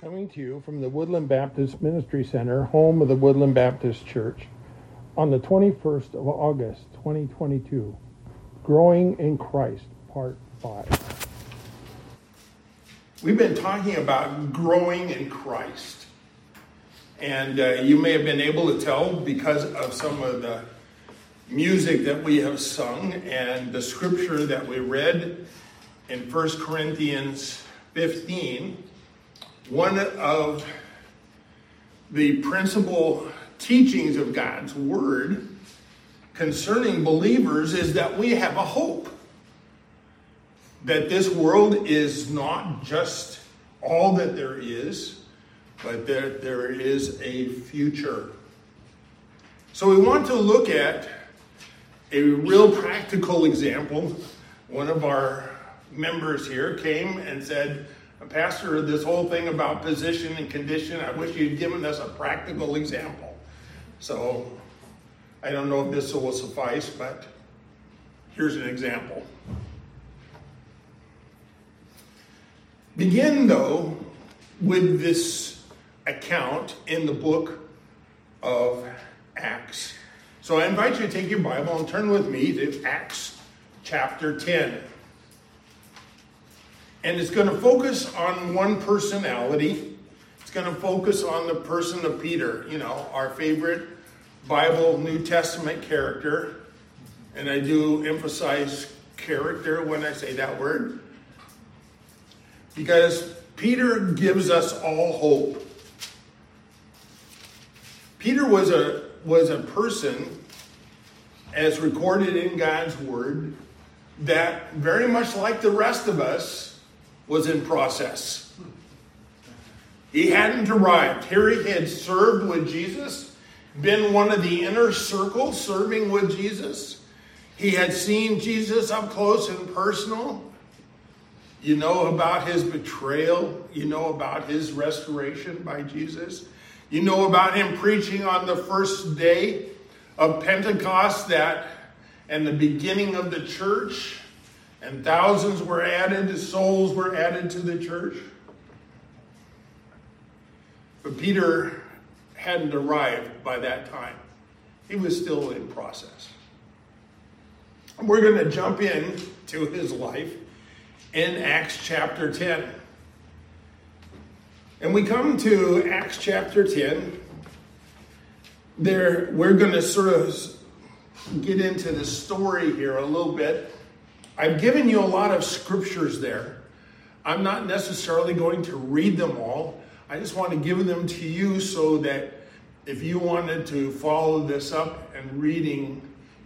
Coming to you from the Woodland Baptist Ministry Center, home of the Woodland Baptist Church, on the 21st of August, 2022, Growing in Christ, Part 5. We've been talking about growing in Christ. And uh, you may have been able to tell because of some of the music that we have sung and the scripture that we read in 1 Corinthians 15 one of the principal teachings of God's Word concerning believers is that we have a hope. That this world is not just all that there is, but that there is a future. So we want to look at a real practical example. One of our members here came and said, Pastor, this whole thing about position and condition, I wish you'd given us a practical example. So I don't know if this will suffice, but here's an example. Begin, though, with this account in the book of Acts. So I invite you to take your Bible and turn with me to Acts chapter 10. And it's going to focus on one personality. It's going to focus on the person of Peter, you know, our favorite Bible New Testament character. And I do emphasize character when I say that word. Because Peter gives us all hope. Peter was a was a person as recorded in God's word that very much like the rest of us was in process. He hadn't arrived. Here he had served with Jesus, been one of the inner circle serving with Jesus. He had seen Jesus up close and personal. You know about his betrayal. You know about his restoration by Jesus. You know about him preaching on the first day of Pentecost that and the beginning of the church and thousands were added, souls were added to the church. But Peter hadn't arrived by that time. He was still in process. We're going to jump in to his life in Acts chapter 10. And we come to Acts chapter 10. There, we're going to sort of get into the story here a little bit I've given you a lot of scriptures there. I'm not necessarily going to read them all. I just want to give them to you so that if you wanted to follow this up and reading,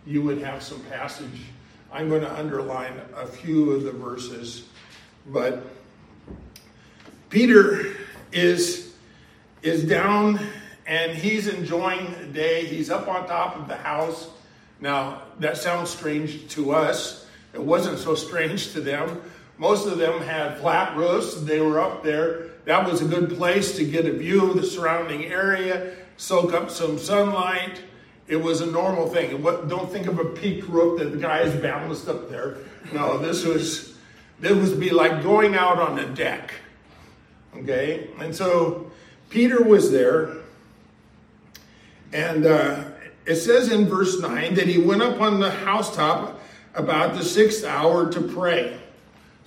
you would have some passage. I'm going to underline a few of the verses, but Peter is is down and he's enjoying the day. He's up on top of the house. Now, that sounds strange to us it wasn't so strange to them. Most of them had flat roofs. They were up there. That was a good place to get a view of the surrounding area, soak up some sunlight. It was a normal thing. Don't think of a peaked roof that the guys balanced up there. No, this was this would be like going out on a deck. Okay, and so Peter was there, and uh, it says in verse nine that he went up on the housetop about the sixth hour to pray.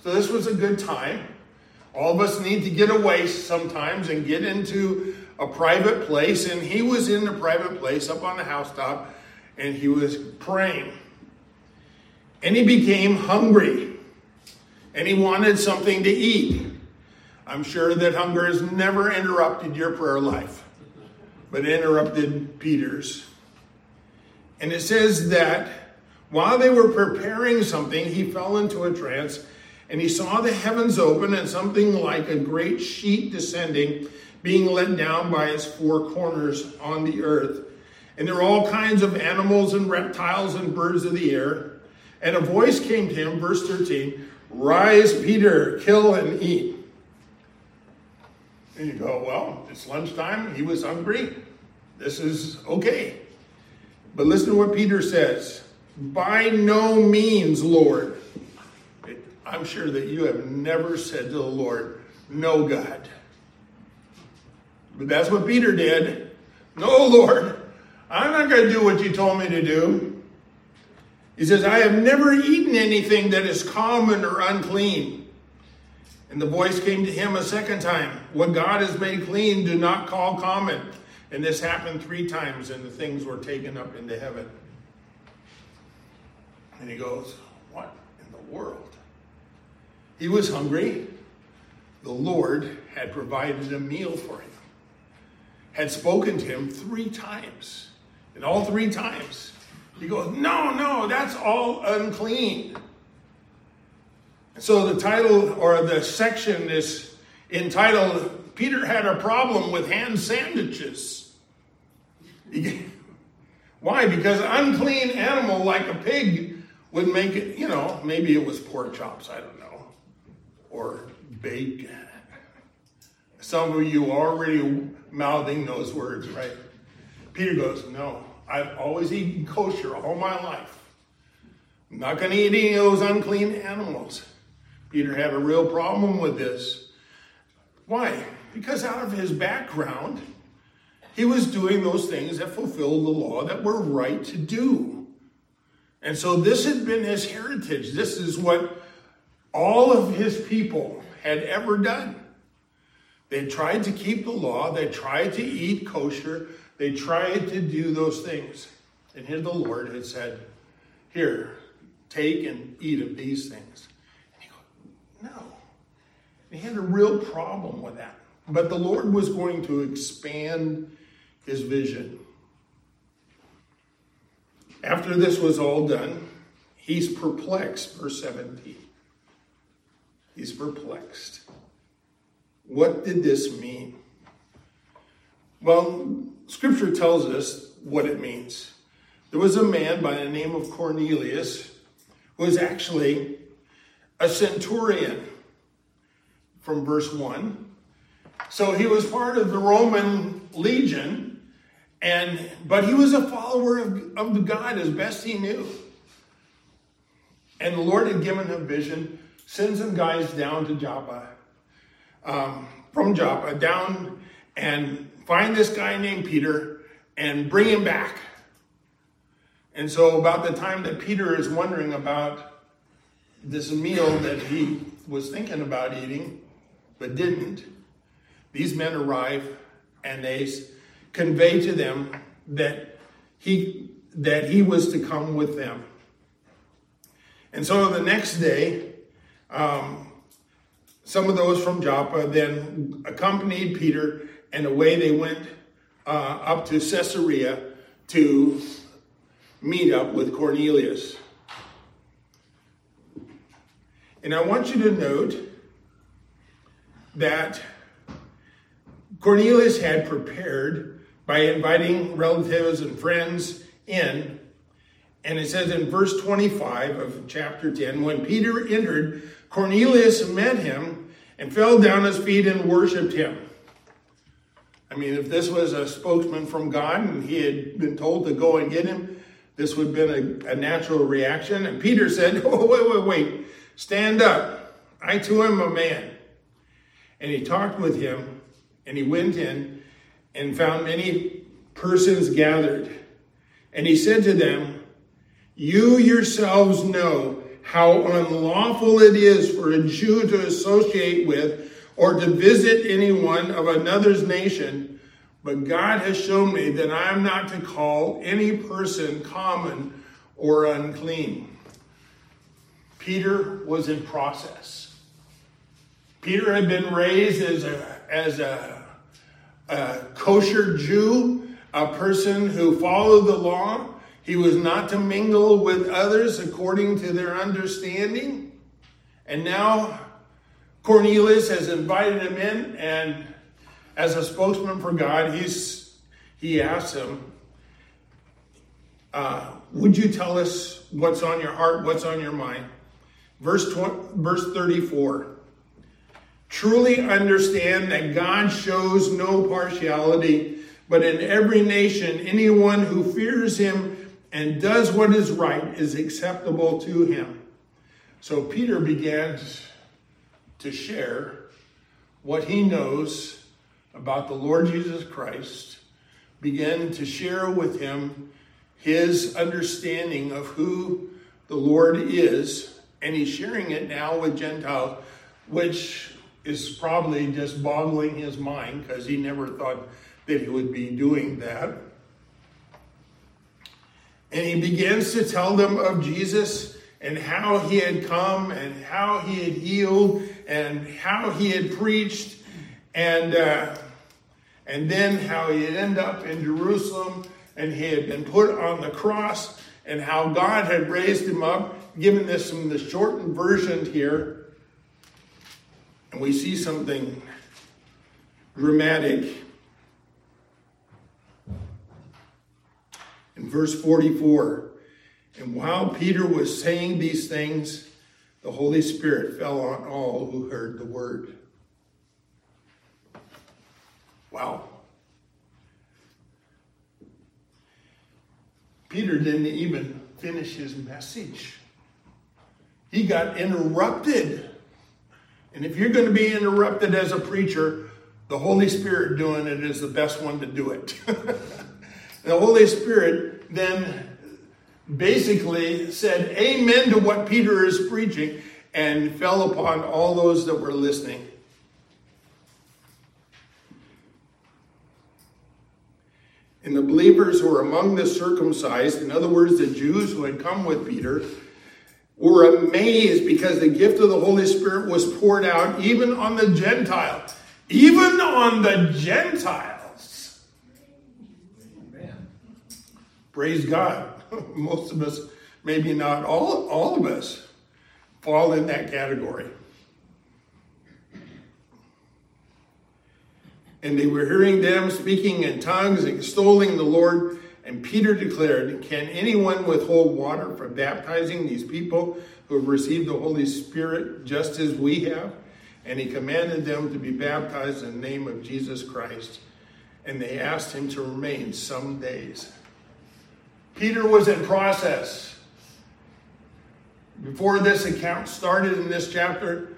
So this was a good time. All of us need to get away sometimes and get into a private place. And he was in a private place up on the housetop and he was praying. And he became hungry and he wanted something to eat. I'm sure that hunger has never interrupted your prayer life, but interrupted Peter's. And it says that while they were preparing something, he fell into a trance and he saw the heavens open and something like a great sheet descending, being let down by its four corners on the earth. And there were all kinds of animals and reptiles and birds of the air. And a voice came to him, verse 13 Rise, Peter, kill and eat. And you go, Well, it's lunchtime. He was hungry. This is okay. But listen to what Peter says. By no means, Lord. I'm sure that you have never said to the Lord, No, God. But that's what Peter did. No, Lord, I'm not going to do what you told me to do. He says, I have never eaten anything that is common or unclean. And the voice came to him a second time What God has made clean, do not call common. And this happened three times, and the things were taken up into heaven. And he goes, What in the world? He was hungry. The Lord had provided a meal for him, had spoken to him three times. And all three times, he goes, No, no, that's all unclean. So the title or the section is entitled Peter had a problem with Hand sandwiches. Why? Because unclean animal like a pig would make it, you know, maybe it was pork chops, I don't know, or bacon. Some of you already mouthing those words, right? Peter goes, No, I've always eaten kosher all my life. I'm not going to eat any of those unclean animals. Peter had a real problem with this. Why? Because out of his background, he was doing those things that fulfilled the law that were right to do. And so this had been his heritage. This is what all of his people had ever done. They tried to keep the law, they tried to eat kosher, they tried to do those things. And here the Lord had said, Here, take and eat of these things. And he goes, No. he had a real problem with that. But the Lord was going to expand his vision. After this was all done, he's perplexed, verse 17. He's perplexed. What did this mean? Well, scripture tells us what it means. There was a man by the name of Cornelius who was actually a centurion from verse 1. So he was part of the Roman legion, and but he was a follower of, of the God as best he knew. And the Lord had given him vision, send some guys down to Joppa, um, from Joppa, down and find this guy named Peter and bring him back. And so, about the time that Peter is wondering about this meal that he was thinking about eating but didn't, these men arrive and they convey to them that he that he was to come with them. And so the next day, um, some of those from Joppa then accompanied Peter, and away they went uh, up to Caesarea to meet up with Cornelius. And I want you to note that Cornelius had prepared by inviting relatives and friends in. And it says in verse 25 of chapter 10 when Peter entered, Cornelius met him and fell down his feet and worshiped him. I mean, if this was a spokesman from God and he had been told to go and get him, this would have been a, a natural reaction. And Peter said, Oh, wait, wait, wait. Stand up. I too am a man. And he talked with him, and he went in and found many persons gathered. And he said to them, You yourselves know how unlawful it is for a Jew to associate with or to visit anyone of another's nation, but God has shown me that I am not to call any person common or unclean. Peter was in process. Peter had been raised as a, as a, a kosher Jew, a person who followed the law. He was not to mingle with others according to their understanding. And now Cornelius has invited him in, and as a spokesman for God, he's, he asks him, uh, Would you tell us what's on your heart, what's on your mind? Verse, 20, verse 34 Truly understand that God shows no partiality, but in every nation, anyone who fears him and does what is right is acceptable to him. So Peter began to share what he knows about the Lord Jesus Christ, began to share with him his understanding of who the Lord is, and he's sharing it now with Gentiles, which is probably just boggling his mind because he never thought that he would be doing that. And he begins to tell them of Jesus and how he had come and how he had healed and how he had preached and uh, and then how he had ended up in Jerusalem and he had been put on the cross and how God had raised him up, given this in the shortened version here. And we see something dramatic in verse 44. And while Peter was saying these things, the Holy Spirit fell on all who heard the word. Wow. Peter didn't even finish his message. He got interrupted. And if you're going to be interrupted as a preacher, the Holy Spirit doing it is the best one to do it. the Holy Spirit then basically said amen to what Peter is preaching and fell upon all those that were listening. And the believers who were among the circumcised, in other words, the Jews who had come with Peter, were amazed because the gift of the Holy Spirit was poured out even on the Gentiles. Even on the Gentiles. Amen. Praise God. Most of us, maybe not all, all of us, fall in that category. And they were hearing them speaking in tongues, extolling the Lord. And Peter declared, Can anyone withhold water from baptizing these people who have received the Holy Spirit just as we have? And he commanded them to be baptized in the name of Jesus Christ. And they asked him to remain some days. Peter was in process. Before this account started in this chapter,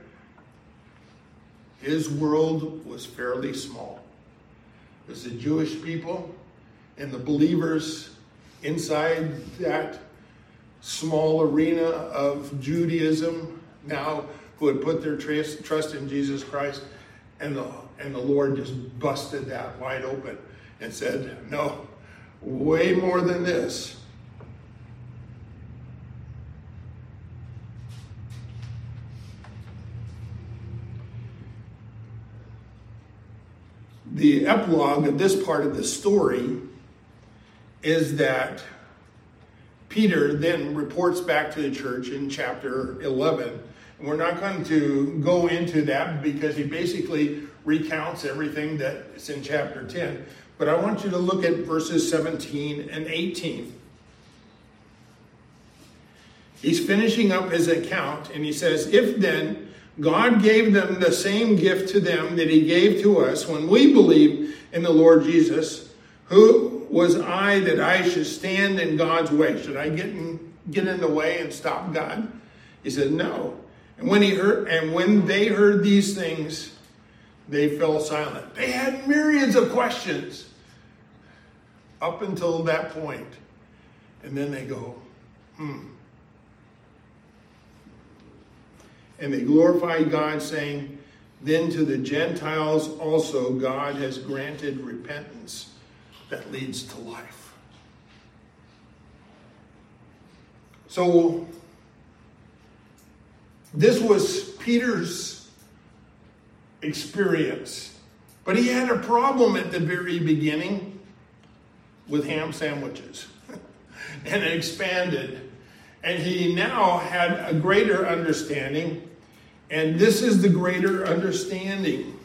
his world was fairly small. It was the Jewish people and the believers inside that small arena of Judaism now who had put their trust in Jesus Christ. And the, and the Lord just busted that wide open and said, No, way more than this. the epilogue of this part of the story is that Peter then reports back to the church in chapter 11. And we're not going to go into that because he basically recounts everything that's in chapter 10. But I want you to look at verses 17 and 18. He's finishing up his account and he says, If then God gave them the same gift to them that He gave to us when we believe in the Lord Jesus. Who was I that I should stand in God's way? Should I get in, get in the way and stop God? He said, No. And when he heard, and when they heard these things, they fell silent. They had myriads of questions up until that point. And then they go, hmm. And they glorified God, saying, Then to the Gentiles also God has granted repentance that leads to life. So, this was Peter's experience. But he had a problem at the very beginning with ham sandwiches. and it expanded. And he now had a greater understanding and this is the greater understanding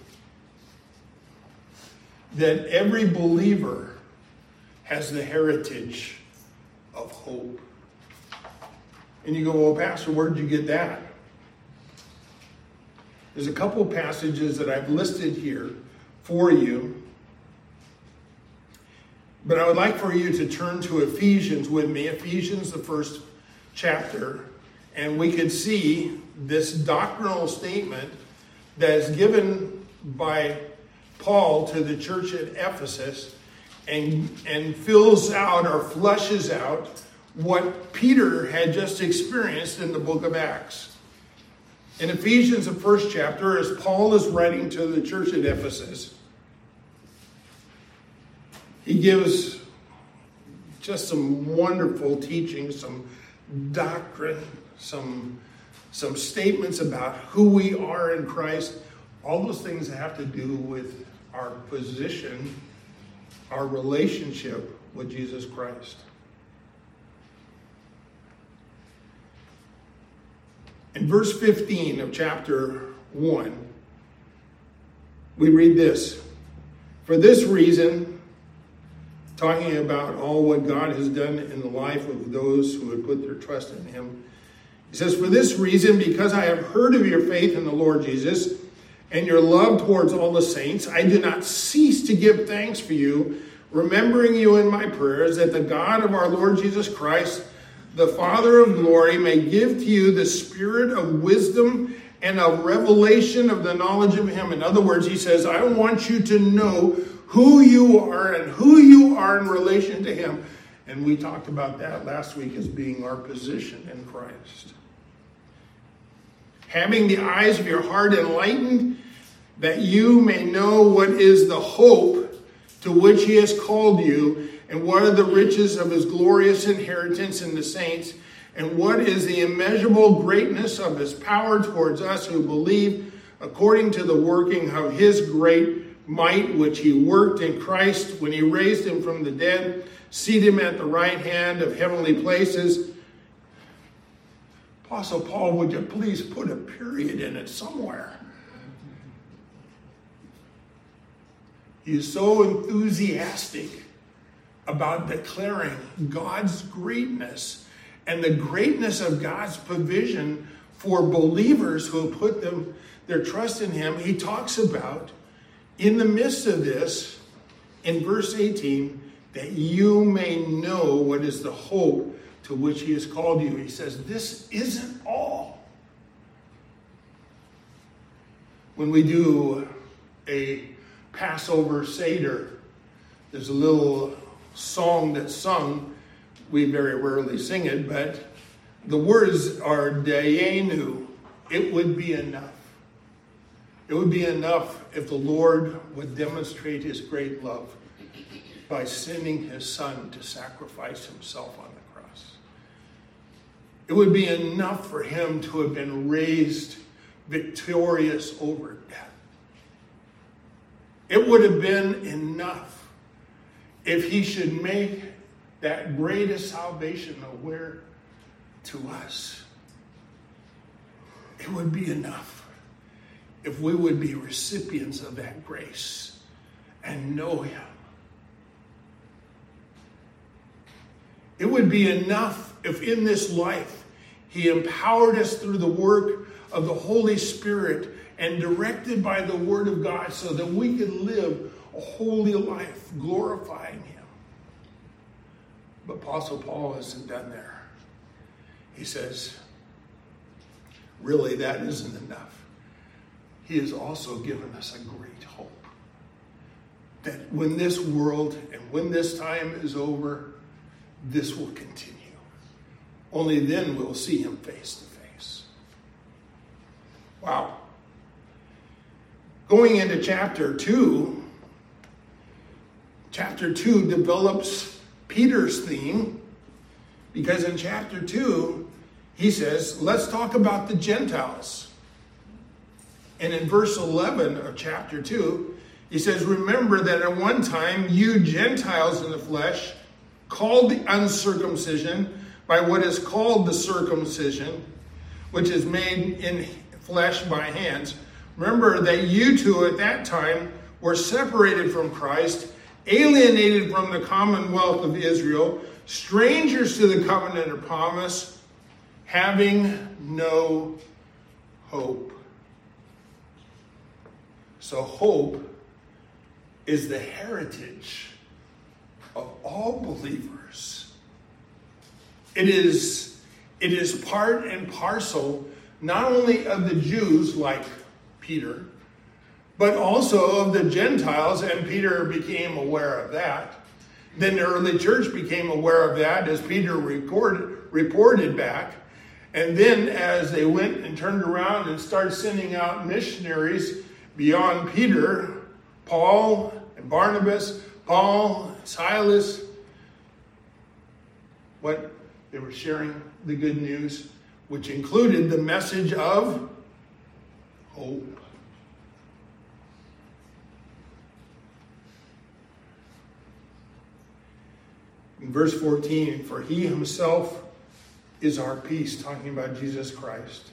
that every believer has the heritage of hope. And you go, well, Pastor, where did you get that? There's a couple of passages that I've listed here for you. But I would like for you to turn to Ephesians with me, Ephesians, the first chapter, and we could see this doctrinal statement that is given by Paul to the church at Ephesus and, and fills out or flushes out what Peter had just experienced in the book of Acts. In Ephesians, the first chapter, as Paul is writing to the church at Ephesus, he gives just some wonderful teaching, some doctrine, some, some statements about who we are in Christ. All those things have to do with our position, our relationship with Jesus Christ. In verse 15 of chapter 1, we read this For this reason, talking about all what God has done in the life of those who have put their trust in Him, he says, For this reason, because I have heard of your faith in the Lord Jesus and your love towards all the saints, I do not cease to give thanks for you, remembering you in my prayers, that the God of our Lord Jesus Christ, the Father of glory, may give to you the spirit of wisdom and of revelation of the knowledge of Him. In other words, He says, I want you to know who you are and who you are in relation to Him. And we talked about that last week as being our position in Christ. Having the eyes of your heart enlightened, that you may know what is the hope to which He has called you and what are the riches of his glorious inheritance in the saints? And what is the immeasurable greatness of his power towards us who believe, according to the working of his great might, which he worked in Christ when he raised him from the dead, seated him at the right hand of heavenly places? Apostle Paul, would you please put a period in it somewhere? He's so enthusiastic about declaring God's greatness and the greatness of God's provision for believers who put them their trust in him. He talks about in the midst of this in verse 18 that you may know what is the hope to which he has called you. He says this isn't all. When we do a Passover Seder, there's a little song that's sung. We very rarely sing it, but the words are Dayenu. It would be enough. It would be enough if the Lord would demonstrate his great love by sending his son to sacrifice himself on the. It would be enough for him to have been raised victorious over death. It would have been enough if he should make that greatest salvation aware to us, it would be enough if we would be recipients of that grace and know him. It would be enough if in this life he empowered us through the work of the Holy Spirit and directed by the Word of God so that we could live a holy life, glorifying Him. But Apostle Paul isn't done there. He says, really, that isn't enough. He has also given us a great hope that when this world and when this time is over, this will continue. Only then we'll see him face to face. Wow. Going into chapter 2, chapter 2 develops Peter's theme because in chapter 2, he says, let's talk about the Gentiles. And in verse 11 of chapter 2, he says, Remember that at one time you Gentiles in the flesh, called the uncircumcision by what is called the circumcision, which is made in flesh by hands. Remember that you two at that time were separated from Christ alienated from the commonwealth of Israel, strangers to the covenant of promise, having no hope. So, hope is the heritage of all believers. It is, it is part and parcel not only of the Jews, like Peter, but also of the Gentiles, and Peter became aware of that. Then the early church became aware of that as Peter recorded, reported back. And then as they went and turned around and started sending out missionaries beyond Peter, Paul and Barnabas, Paul, Silas, what they were sharing the good news, which included the message of hope. In verse 14, for he himself is our peace, talking about Jesus Christ,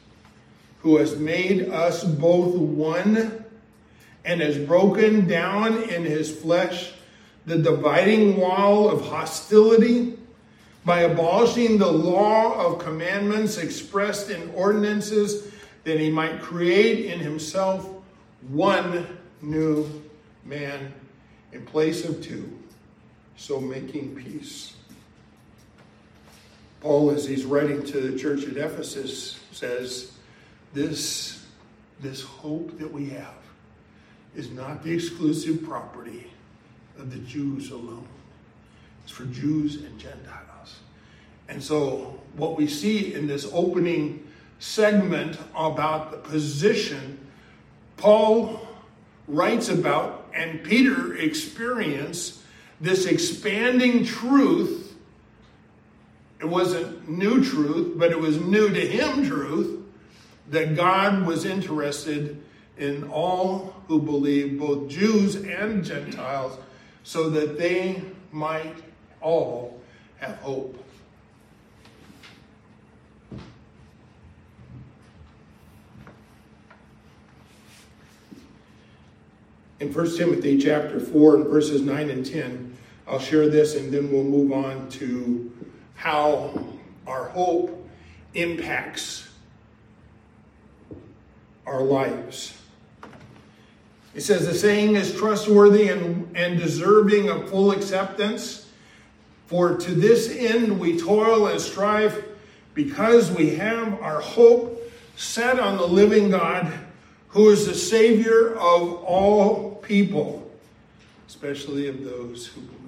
who has made us both one and has broken down in his flesh the dividing wall of hostility by abolishing the law of commandments expressed in ordinances, that he might create in himself one new man in place of two, so making peace. Paul, as he's writing to the church at Ephesus, says, This, this hope that we have is not the exclusive property of the Jews alone. It's for Jews and Gentiles. And so, what we see in this opening segment about the position, Paul writes about, and Peter experience this expanding truth. It wasn't new truth, but it was new to him truth that God was interested in all who believe, both Jews and Gentiles, so that they might all have hope. In 1 Timothy chapter 4 and verses 9 and 10, I'll share this and then we'll move on to how our hope impacts our lives. It says the saying is trustworthy and, and deserving of full acceptance. For to this end we toil and strive because we have our hope set on the living God who is the Savior of all people, especially of those who believe.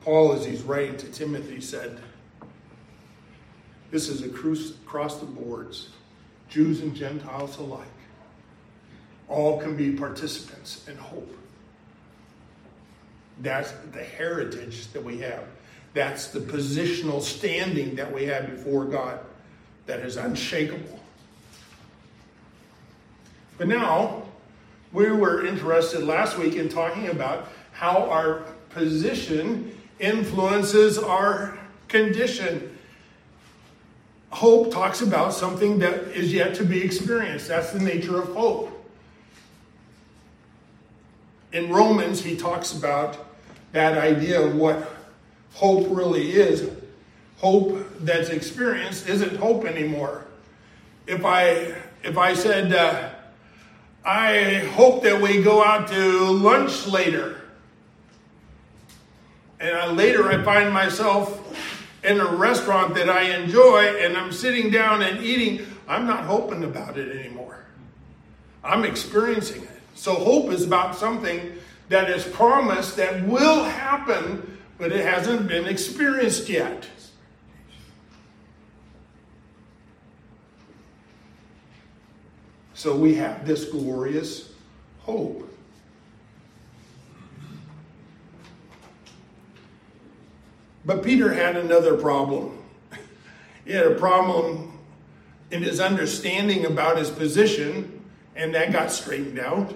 Paul, as he's writing to Timothy, said, This is a cross across the boards, Jews and Gentiles alike. All can be participants in hope. That's the heritage that we have. That's the positional standing that we have before God that is unshakable. But now, we were interested last week in talking about how our position influences our condition. Hope talks about something that is yet to be experienced. That's the nature of hope. In Romans, he talks about that idea of what hope really is. Hope that's experienced isn't hope anymore. If I if I said, uh, I hope that we go out to lunch later, and I, later I find myself in a restaurant that I enjoy, and I'm sitting down and eating, I'm not hoping about it anymore. I'm experiencing it. So hope is about something that is promised that will happen, but it hasn't been experienced yet. So we have this glorious hope. But Peter had another problem. He had a problem in his understanding about his position, and that got straightened out.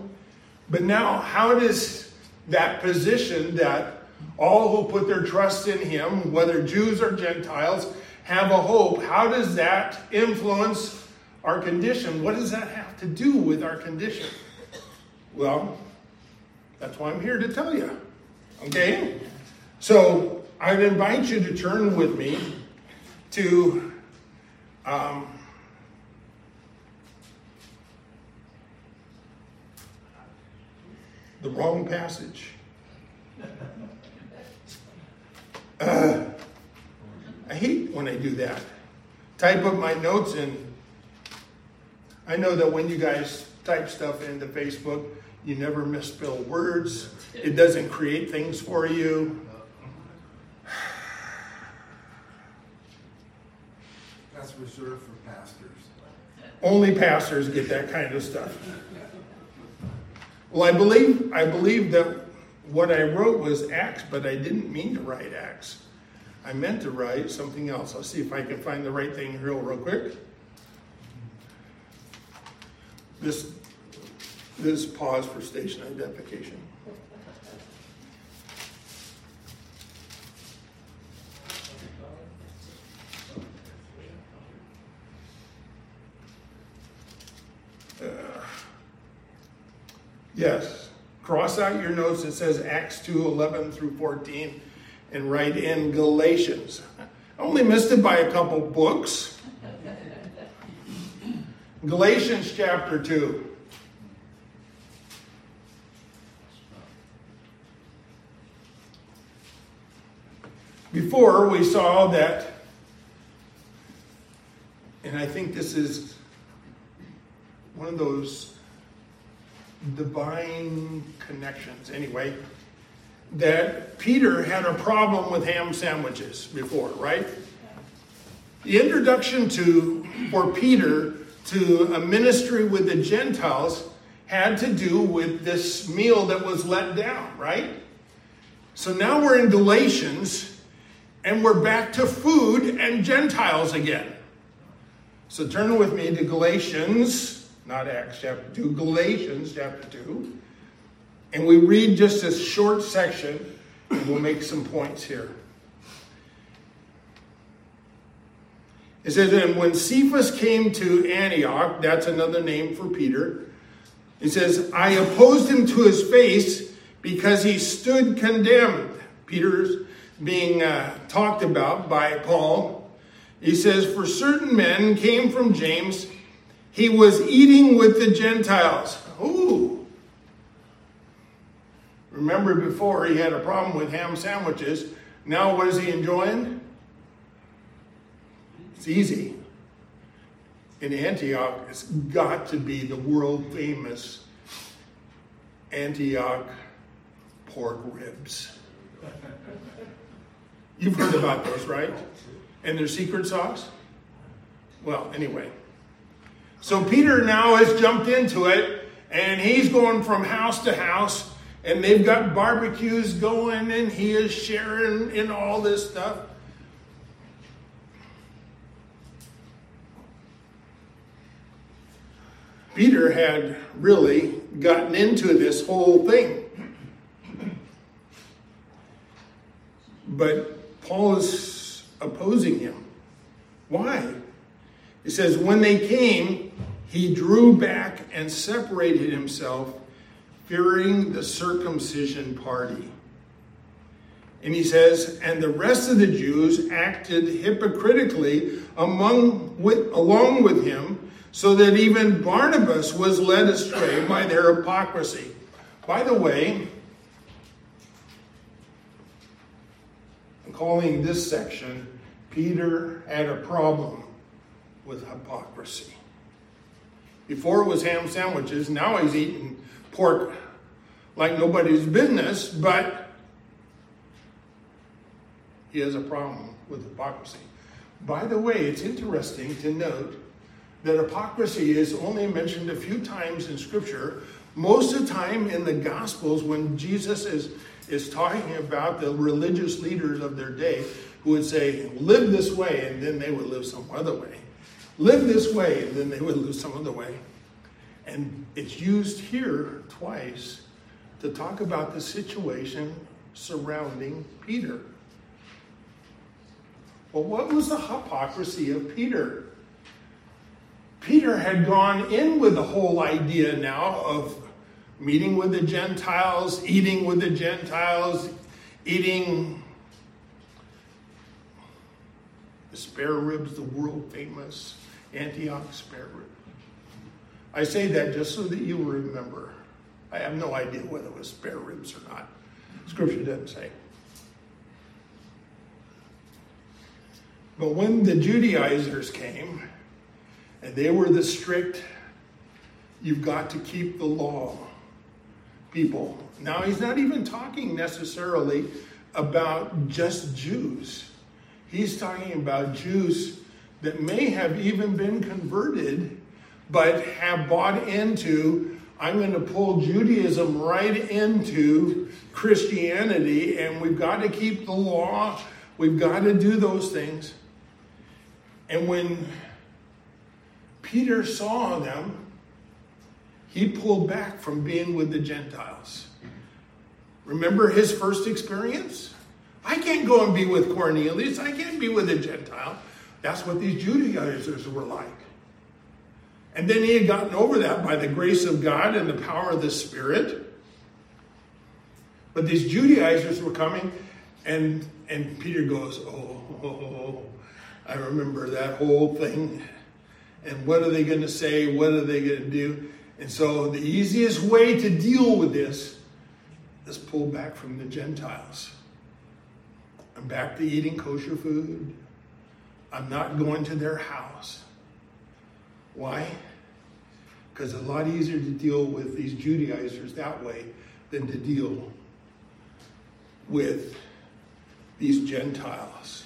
But now, how does that position that all who put their trust in him, whether Jews or Gentiles, have a hope, how does that influence our condition? What does that have to do with our condition? Well, that's why I'm here to tell you. Okay? So I'd invite you to turn with me to um, the wrong passage. Uh, I hate when I do that. Type up my notes and I know that when you guys type stuff into Facebook, you never misspell words. It doesn't create things for you. That's reserved for pastors. Only pastors get that kind of stuff. Well, I believe I believe that what I wrote was Acts, but I didn't mean to write Acts. I meant to write something else. I'll see if I can find the right thing real, real quick. This, this pause for station identification. Uh, yes. Cross out your notes. It says Acts 2 11 through 14 and write in Galatians. I only missed it by a couple books. Galatians chapter 2. Before we saw that, and I think this is one of those divine connections, anyway, that Peter had a problem with ham sandwiches before, right? The introduction to for Peter to a ministry with the Gentiles had to do with this meal that was let down, right? So now we're in Galatians and we're back to food and Gentiles again. So turn with me to Galatians, not Acts chapter 2, Galatians chapter 2. And we read just this short section and we'll make some points here. It says, And when Cephas came to Antioch, that's another name for Peter, he says, I opposed him to his face because he stood condemned. Peter's being uh, talked about by Paul. He says, For certain men came from James, he was eating with the Gentiles. Ooh. Remember before he had a problem with ham sandwiches. Now what is he enjoying? It's easy. In Antioch, it's got to be the world famous Antioch pork ribs. You've heard about those, right? And their secret sauce? Well, anyway. So Peter now has jumped into it, and he's going from house to house, and they've got barbecues going, and he is sharing in all this stuff. Peter had really gotten into this whole thing. But Paul is opposing him. Why? He says, when they came, he drew back and separated himself, fearing the circumcision party. And he says, and the rest of the Jews acted hypocritically among, with, along with him, so that even Barnabas was led astray by their hypocrisy. By the way, I'm calling this section, Peter had a problem with hypocrisy. Before it was ham sandwiches, now he's eating pork like nobody's business, but he has a problem with hypocrisy. By the way, it's interesting to note that hypocrisy is only mentioned a few times in Scripture. Most of the time in the Gospels, when Jesus is, is talking about the religious leaders of their day who would say, Live this way, and then they would live some other way. Live this way, and then they would live some other way. And it's used here twice to talk about the situation surrounding Peter. Well, what was the hypocrisy of Peter? Peter had gone in with the whole idea now of meeting with the Gentiles, eating with the Gentiles, eating the spare ribs, the world famous Antioch spare rib. I say that just so that you remember. I have no idea whether it was spare ribs or not. Scripture doesn't say. But when the Judaizers came, and they were the strict You've got to keep the law, people. Now, he's not even talking necessarily about just Jews. He's talking about Jews that may have even been converted, but have bought into, I'm going to pull Judaism right into Christianity, and we've got to keep the law, we've got to do those things. And when Peter saw them, he pulled back from being with the Gentiles. Remember his first experience? I can't go and be with Cornelius. I can't be with a Gentile. That's what these Judaizers were like. And then he had gotten over that by the grace of God and the power of the Spirit. But these Judaizers were coming, and, and Peter goes, oh, oh, oh, I remember that whole thing. And what are they going to say? What are they going to do? And so the easiest way to deal with this is pull back from the Gentiles. I'm back to eating kosher food. I'm not going to their house. Why? Because it's a lot easier to deal with these Judaizers that way than to deal with these Gentiles.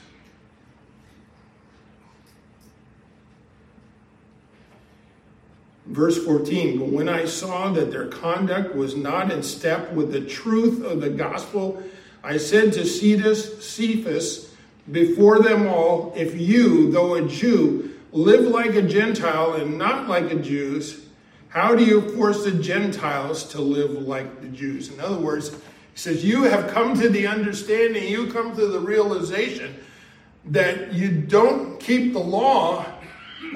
Verse 14, but when I saw that their conduct was not in step with the truth of the gospel, I said to Cetus, Cephas, before them all, if you, though a Jew, live like a Gentile and not like a Jew, how do you force the Gentiles to live like the Jews? In other words, he says, You have come to the understanding, you come to the realization that you don't keep the law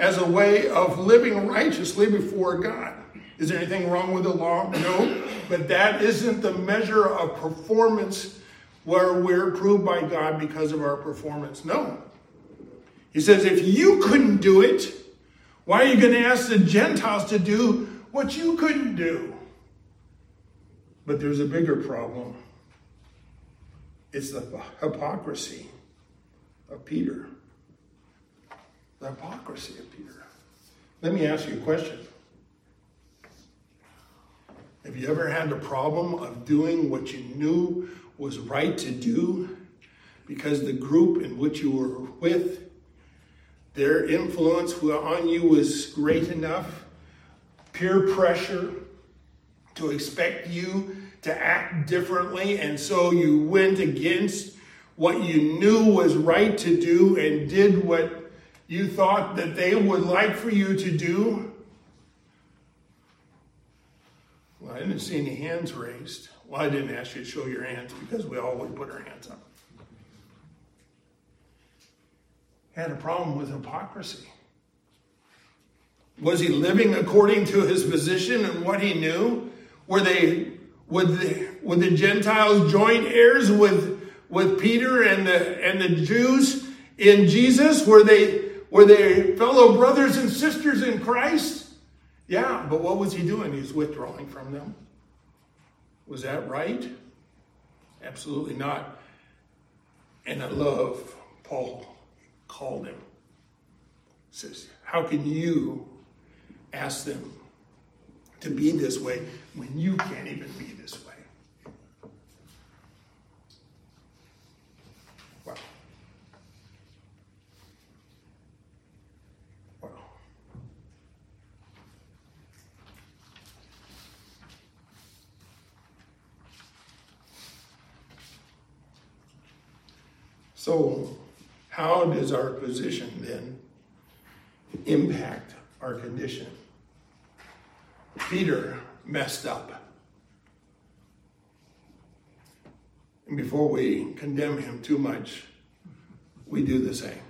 as a way of living righteously before God. Is there anything wrong with the law? No. But that isn't the measure of performance where we're approved by God because of our performance. No. He says, if you couldn't do it, why are you going to ask the Gentiles to do what you couldn't do? But there's a bigger problem it's the hypocrisy of Peter. The hypocrisy of Peter. Let me ask you a question. Have you ever had the problem of doing what you knew was right to do because the group in which you were with, their influence on you was great enough, peer pressure to expect you to act differently, and so you went against what you knew was right to do and did what you thought that they would like for you to do? Well, I didn't see any hands raised. Well, I didn't ask you to show your hands because we all would put our hands up. Had a problem with hypocrisy. Was he living according to his position and what he knew? Were they would the, would the Gentiles join heirs with, with Peter and the and the Jews in Jesus? Were they were they fellow brothers and sisters in Christ? Yeah, but what was he doing? He's withdrawing from them. Was that right? Absolutely not. And I love Paul called him. Says, How can you ask them to be this way when you can't even be this way? So, how does our position then impact our condition? Peter messed up. And before we condemn him too much, we do the same.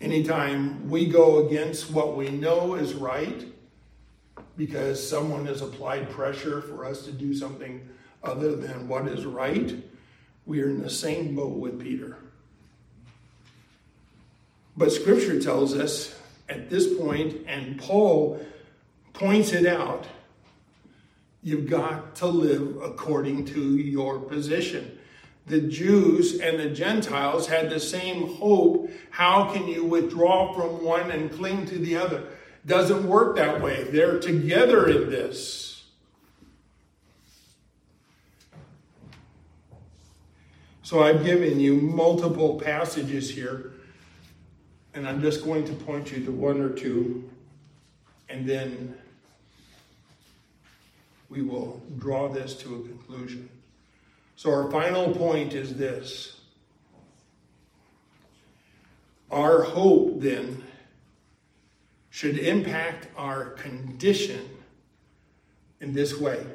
Anytime we go against what we know is right, because someone has applied pressure for us to do something other than what is right, we are in the same boat with Peter. But scripture tells us at this point, and Paul points it out, you've got to live according to your position. The Jews and the Gentiles had the same hope. How can you withdraw from one and cling to the other? doesn't work that way. They're together in this. So I've given you multiple passages here, and I'm just going to point you to one or two, and then we will draw this to a conclusion. So, our final point is this our hope then should impact our condition in this way.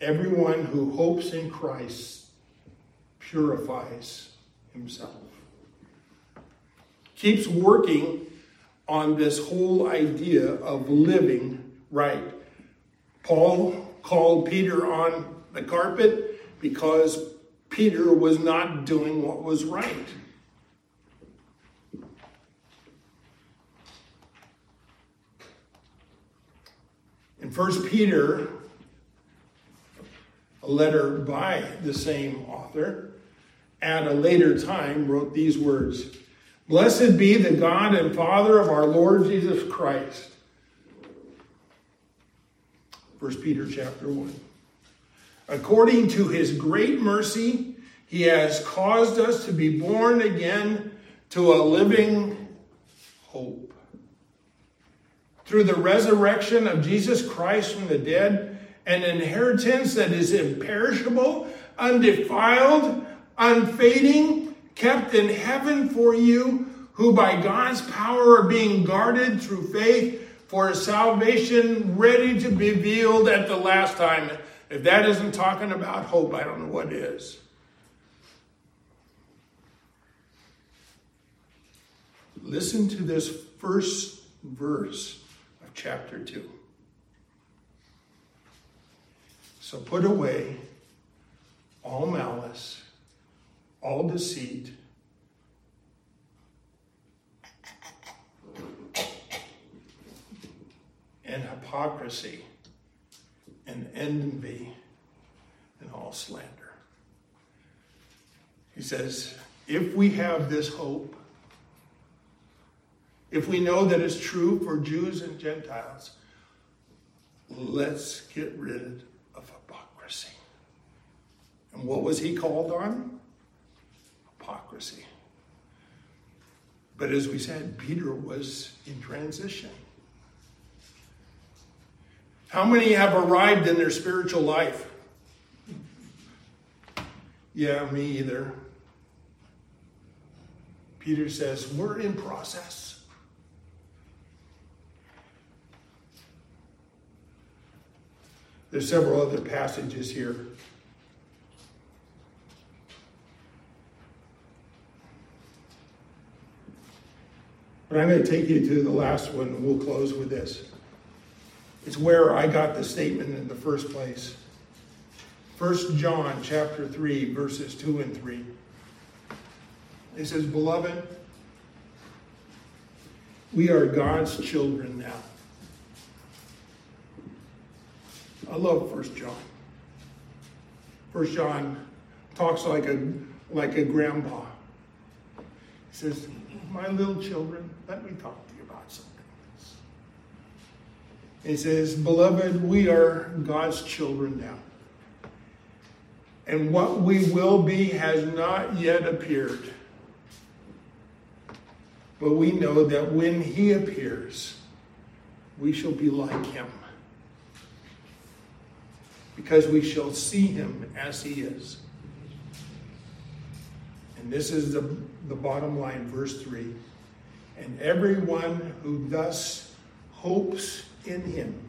Everyone who hopes in Christ purifies himself. Keeps working on this whole idea of living right. Paul called Peter on the carpet because Peter was not doing what was right. In 1 Peter, a letter by the same author, at a later time wrote these words Blessed be the God and Father of our Lord Jesus Christ. 1 Peter chapter 1. According to his great mercy, he has caused us to be born again to a living hope. Through the resurrection of Jesus Christ from the dead, an inheritance that is imperishable, undefiled, unfading, kept in heaven for you, who by God's power are being guarded through faith for salvation ready to be revealed at the last time. If that isn't talking about hope, I don't know what is. Listen to this first verse of chapter 2. So put away all malice all deceit, and hypocrisy, and envy, and all slander. He says, if we have this hope, if we know that it's true for Jews and Gentiles, let's get rid of hypocrisy. And what was he called on? Hypocrisy. But as we said, Peter was in transition. How many have arrived in their spiritual life? Yeah, me either. Peter says, We're in process. There's several other passages here But I'm going to take you to the last one, and we'll close with this. It's where I got the statement in the first place. 1 John chapter 3, verses 2 and 3. It says, Beloved, we are God's children now. I love 1 John. 1 John talks like a like a grandpa. He says, My little children, let me talk to you about something. He says, Beloved, we are God's children now. And what we will be has not yet appeared. But we know that when he appears, we shall be like him. Because we shall see him as he is. And this is the, the bottom line, verse 3. And everyone who thus hopes in him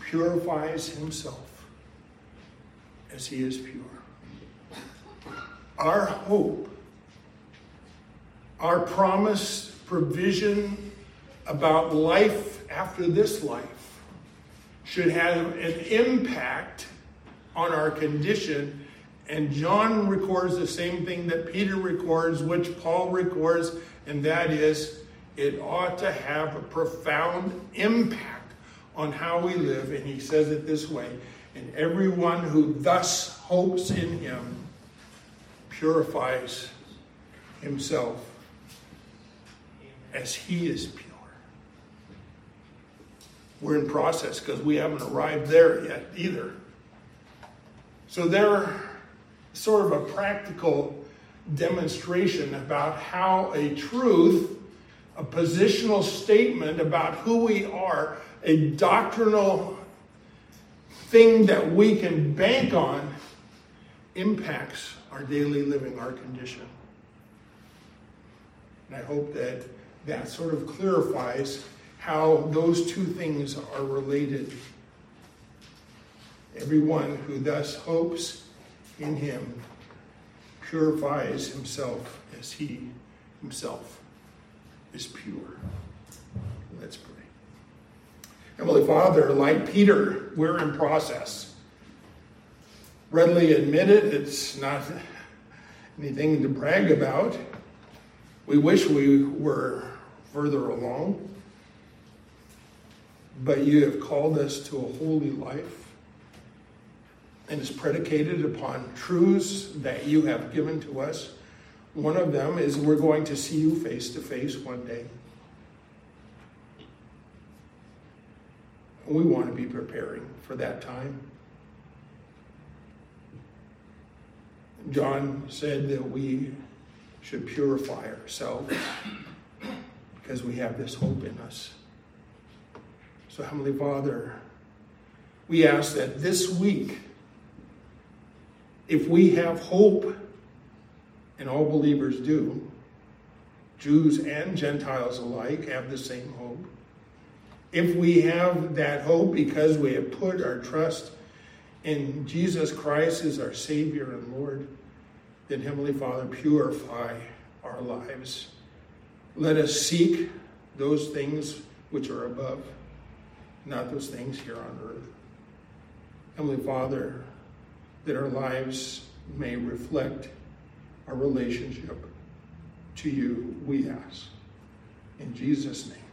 purifies himself as he is pure. Our hope, our promise, provision about life after this life should have an impact on our condition. And John records the same thing that Peter records, which Paul records and that is it ought to have a profound impact on how we live. And he says it this way and everyone who thus hopes in him purifies himself as he is pure. We're in process because we haven't arrived there yet either. So they're sort of a practical demonstration about how a truth, a positional statement about who we are, a doctrinal thing that we can bank on impacts our daily living, our condition. And I hope that that sort of clarifies how those two things are related. Everyone who thus hopes in him purifies himself as he himself is pure. Let's pray. Heavenly Father, like Peter, we're in process. Readily admit it, it's not anything to brag about. We wish we were further along, but you have called us to a holy life and is predicated upon truths that you have given to us. One of them is we're going to see you face to face one day. We want to be preparing for that time. John said that we should purify ourselves because we have this hope in us. So, Heavenly Father, we ask that this week, if we have hope, and all believers do, Jews and Gentiles alike have the same hope. If we have that hope because we have put our trust in Jesus Christ as our Savior and Lord, then Heavenly Father, purify our lives. Let us seek those things which are above, not those things here on earth. Heavenly Father, that our lives may reflect our relationship to you, we ask. In Jesus' name.